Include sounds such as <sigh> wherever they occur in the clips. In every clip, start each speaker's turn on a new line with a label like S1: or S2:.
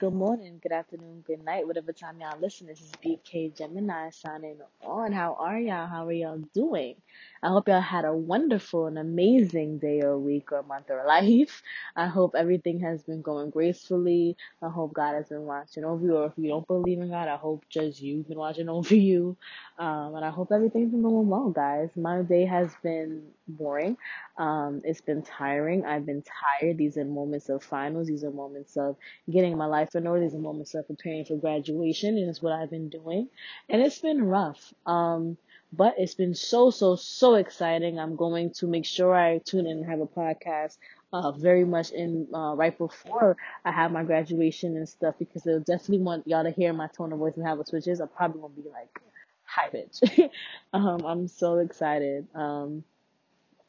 S1: good morning, good afternoon, good night, whatever time y'all listen. This is BK Gemini signing on. How are y'all? How are y'all doing? I hope y'all had a wonderful and amazing day or week or month or life. <laughs> I hope everything has been going gracefully. I hope God has been watching over you, or if you don't believe in God, I hope just you've been watching <laughs> over you. Um, and I hope everything's been going well, guys. My day has been boring. Um, it's been tiring. I've been tired. These are moments of finals. These are moments of getting my life in order. These are moments of preparing for graduation, and it's what I've been doing. And it's been rough. Um, but it's been so, so, so exciting. I'm going to make sure I tune in and have a podcast uh, very much in uh, right before I have my graduation and stuff because they'll definitely want y'all to hear my tone of voice and how it switches. I'm probably gonna be like high <laughs> pitch. um, I'm so excited. Um,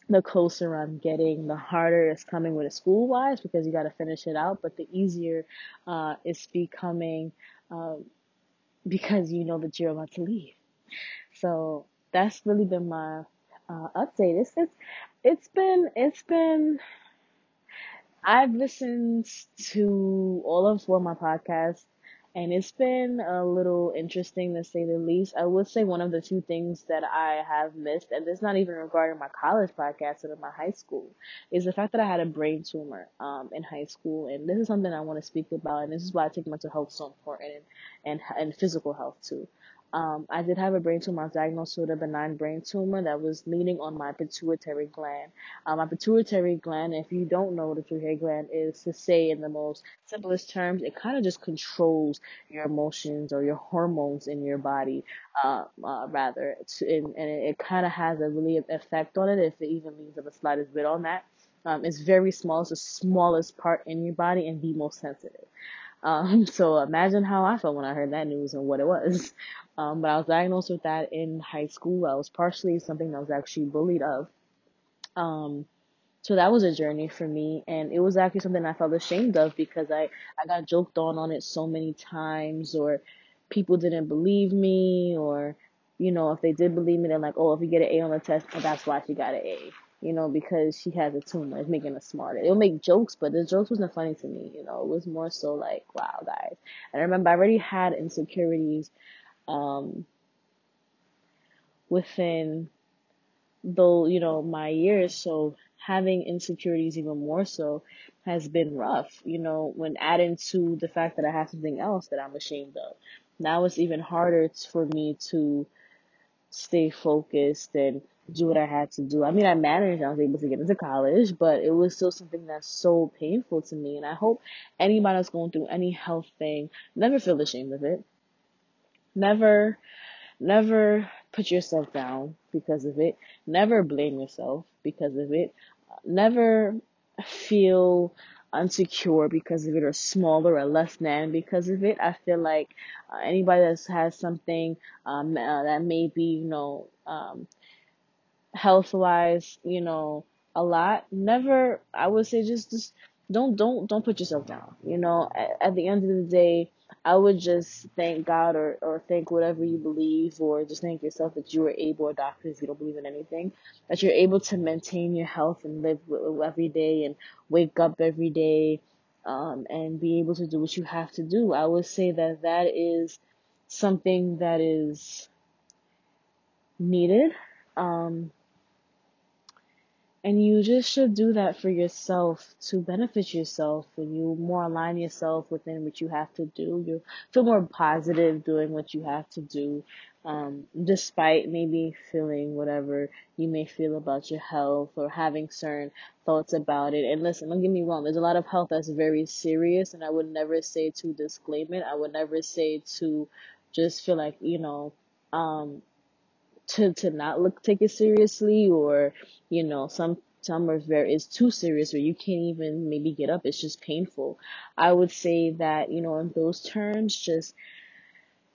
S1: the closer I'm getting, the harder it's coming with it school wise because you got to finish it out. But the easier uh, it's becoming um, because you know that you're about to leave. So that's really been my uh, update. It's it's it's been it's been. I've listened to all of of my podcasts and it's been a little interesting to say the least. I would say one of the two things that I have missed, and this not even regarding my college podcast or my high school, is the fact that I had a brain tumor um, in high school, and this is something I want to speak about, and this is why I take mental health so important and and, and physical health too. Um, I did have a brain tumor. I was diagnosed with a benign brain tumor that was leaning on my pituitary gland. Um, my pituitary gland, if you don't know what a pituitary gland is, to say in the most simplest terms, it kind of just controls your emotions or your hormones in your body, uh, uh, rather. And, and it, kind of has a really effect on it if it even leaves the slightest bit on that. Um, it's very small. It's the smallest part in your body and the most sensitive. Um, <laughs> so imagine how I felt when I heard that news and what it was. Um, but I was diagnosed with that in high school. I was partially something that was actually bullied of. Um, so that was a journey for me, and it was actually something I felt ashamed of because I I got joked on on it so many times, or people didn't believe me, or you know if they did believe me, they're like, oh, if you get an A on the test, oh, that's why she got an A you know, because she has a tumor. It's making her smarter. It'll make jokes, but the jokes wasn't funny to me, you know. It was more so like, wow, guys. And I remember I already had insecurities um, within though, you know, my years, so having insecurities even more so has been rough, you know, when adding to the fact that I have something else that I'm ashamed of. Now it's even harder for me to stay focused and do what I had to do. I mean, I managed, I was able to get into college, but it was still something that's so painful to me. And I hope anybody that's going through any health thing never feel ashamed of it. Never, never put yourself down because of it. Never blame yourself because of it. Never feel insecure because of it or smaller or less than because of it. I feel like uh, anybody that has something um, uh, that may be, you know, um, health wise, you know, a lot. Never, I would say just, just don't, don't, don't put yourself down. You know, at, at the end of the day, I would just thank God or, or thank whatever you believe or just thank yourself that you were able, or doctors, you don't believe in anything, that you're able to maintain your health and live every day and wake up every day, um, and be able to do what you have to do. I would say that that is something that is needed. Um, and you just should do that for yourself to benefit yourself and you more align yourself within what you have to do. You feel more positive doing what you have to do. Um, despite maybe feeling whatever you may feel about your health or having certain thoughts about it. And listen, don't get me wrong, there's a lot of health that's very serious and I would never say to disclaim it. I would never say to just feel like, you know, um, to to not look take it seriously or you know some some are very it's too serious or you can't even maybe get up. It's just painful. I would say that you know in those terms just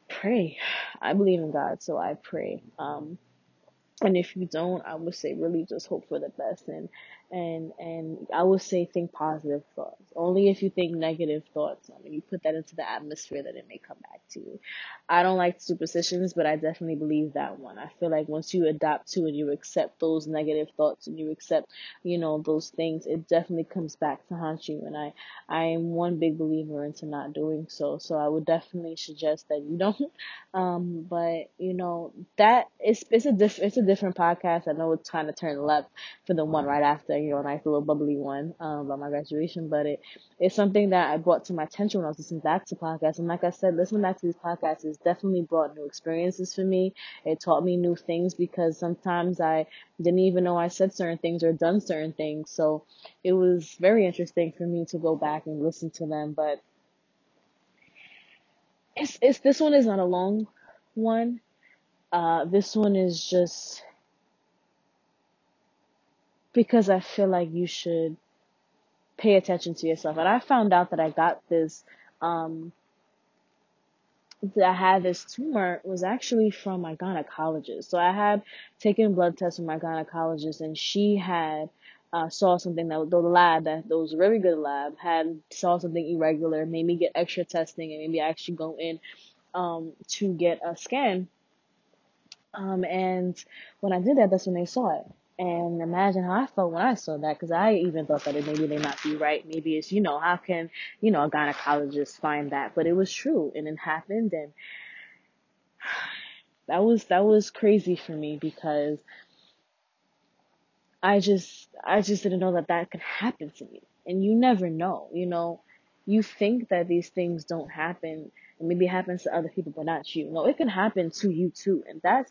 S1: pray. I believe in god so i pray. Um and if you don't, I would say really just hope for the best and and and I would say think positive thoughts. Only if you think negative thoughts, I mean, you put that into the atmosphere that it may come to. I don't like superstitions, but I definitely believe that one. I feel like once you adapt to and you accept those negative thoughts and you accept, you know, those things, it definitely comes back to haunt you. And I I am one big believer into not doing so. So I would definitely suggest that you <laughs> don't. Um, but you know that it's it's a diff it's a different podcast. I know it's kind of turned left for the one right after, you know, a nice little bubbly one um, about my graduation. But it it's something that I brought to my attention when I was listening back to podcasts. And like I said, listening back to these podcasts has definitely brought new experiences for me. It taught me new things because sometimes I didn't even know I said certain things or done certain things. So it was very interesting for me to go back and listen to them. But it's it's this one is not a long one. Uh, this one is just because I feel like you should pay attention to yourself. And I found out that I got this, um, that I had this tumor was actually from my gynecologist. So I had taken blood tests from my gynecologist and she had uh, saw something that the lab that, that was a very good lab had saw something irregular, made me get extra testing and maybe actually go in um, to get a scan. Um, and when I did that, that's when they saw it. And imagine how I felt when I saw that, because I even thought that maybe they might be right. Maybe it's, you know, how can, you know, a gynecologist find that? But it was true, and it happened, and <sighs> that was that was crazy for me because I just I just didn't know that that could happen to me, and you never know, you know. You think that these things don't happen, and maybe it happens to other people, but not you. No, it can happen to you too, and that's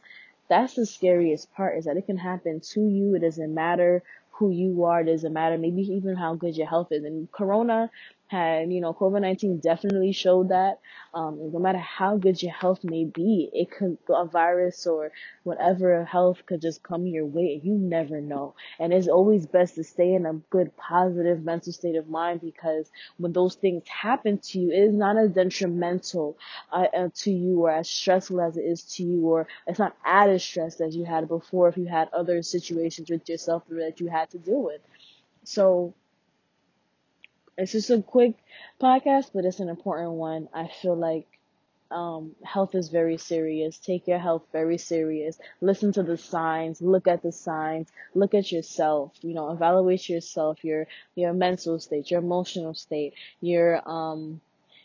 S1: that's the scariest part is that it can happen to you. It doesn't matter who you are. It doesn't matter maybe even how good your health is. And Corona had, you know, COVID 19 definitely showed that. Um, no matter how good your health may be, it could, a virus or whatever health could just come your way. You never know. And it's always best to stay in a good, positive mental state of mind because when those things happen to you, it is not as detrimental uh, uh, to you or as stressful as it is to you, or it's not as stressed as you had before if you had other situations with yourself that you had to deal with. So, it's just a quick podcast, but it's an important one. I feel like um, health is very serious. Take your health very serious. Listen to the signs. Look at the signs. Look at yourself. You know, evaluate yourself. Your your mental state, your emotional state, your um,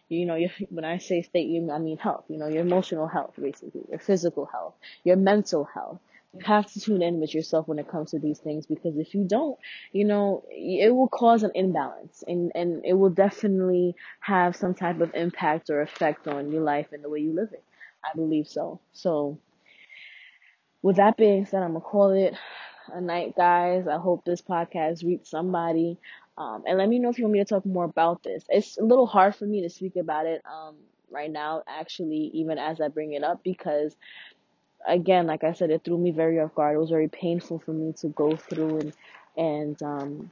S1: you know, your, <laughs> when I say state, you I mean health. You know, your emotional health, basically, your physical health, your mental health have to tune in with yourself when it comes to these things because if you don't, you know, it will cause an imbalance and, and it will definitely have some type of impact or effect on your life and the way you live it. I believe so. So, with that being said, I'm gonna call it a night, guys. I hope this podcast reached somebody. Um, and let me know if you want me to talk more about this. It's a little hard for me to speak about it um, right now, actually, even as I bring it up, because again, like I said, it threw me very off guard. It was very painful for me to go through and and um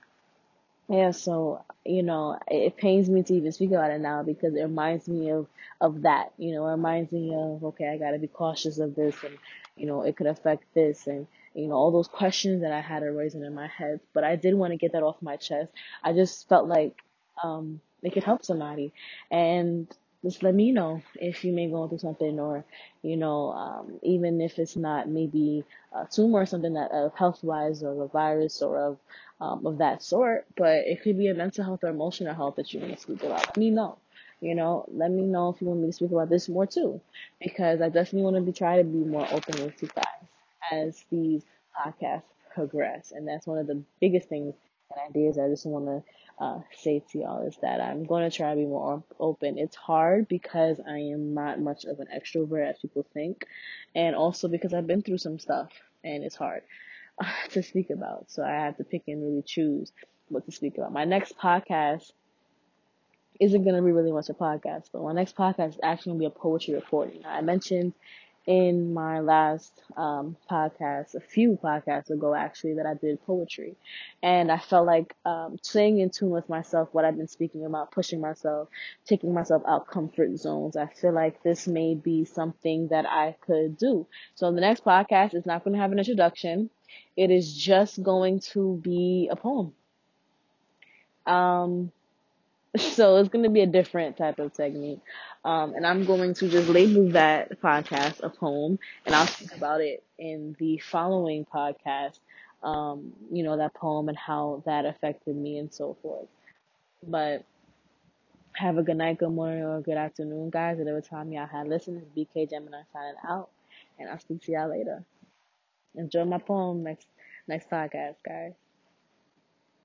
S1: yeah, so you know, it, pains me to even speak about it now because it reminds me of of that. You know, it reminds me of okay, I got to be cautious of this, and you know, it could affect this, and you know, all those questions that I had arisen in my head. But I did want to get that off my chest. I just felt like um it could help somebody, and just let me know if you may go through something or you know um, even if it's not maybe a tumor or something that of health wise or a virus or of um, of that sort but it could be a mental health or emotional health that you want to speak about. Let me know you know? Let me know if you want me to speak about this more too because i definitely want to be try to be more open with you guys as these podcasts progress and that's one of the biggest things ideas i just want to uh, say to y'all is that I'm going to try to be more open. It's hard because I am not much of an extrovert as people think, and also because I've been through some stuff and it's hard uh, <laughs> to speak about. So I have to pick and really choose what to speak about. My next podcast isn't going to be really much a podcast, but my next podcast is actually going to be a poetry recording. I mentioned in my last um, podcast, a few podcasts ago actually, that I did poetry. And I felt like um, staying in tune with myself, what I've been speaking about, pushing myself, taking myself out comfort zones. I feel like this may be something that I could do. So the next podcast is not going to have an introduction. It is just going to be a poem. Um, <laughs> so it's going to be a different type of technique. Um, and I'm going to just label that podcast a poem, and I'll speak about it in the following podcast. Um, you know, that poem and how that affected me and so forth. But have a good night, good morning, or good afternoon, guys. Whatever time y'all had listened, it's BK Gemini signing out, and I'll speak to y'all later. Enjoy my poem next next podcast, guys.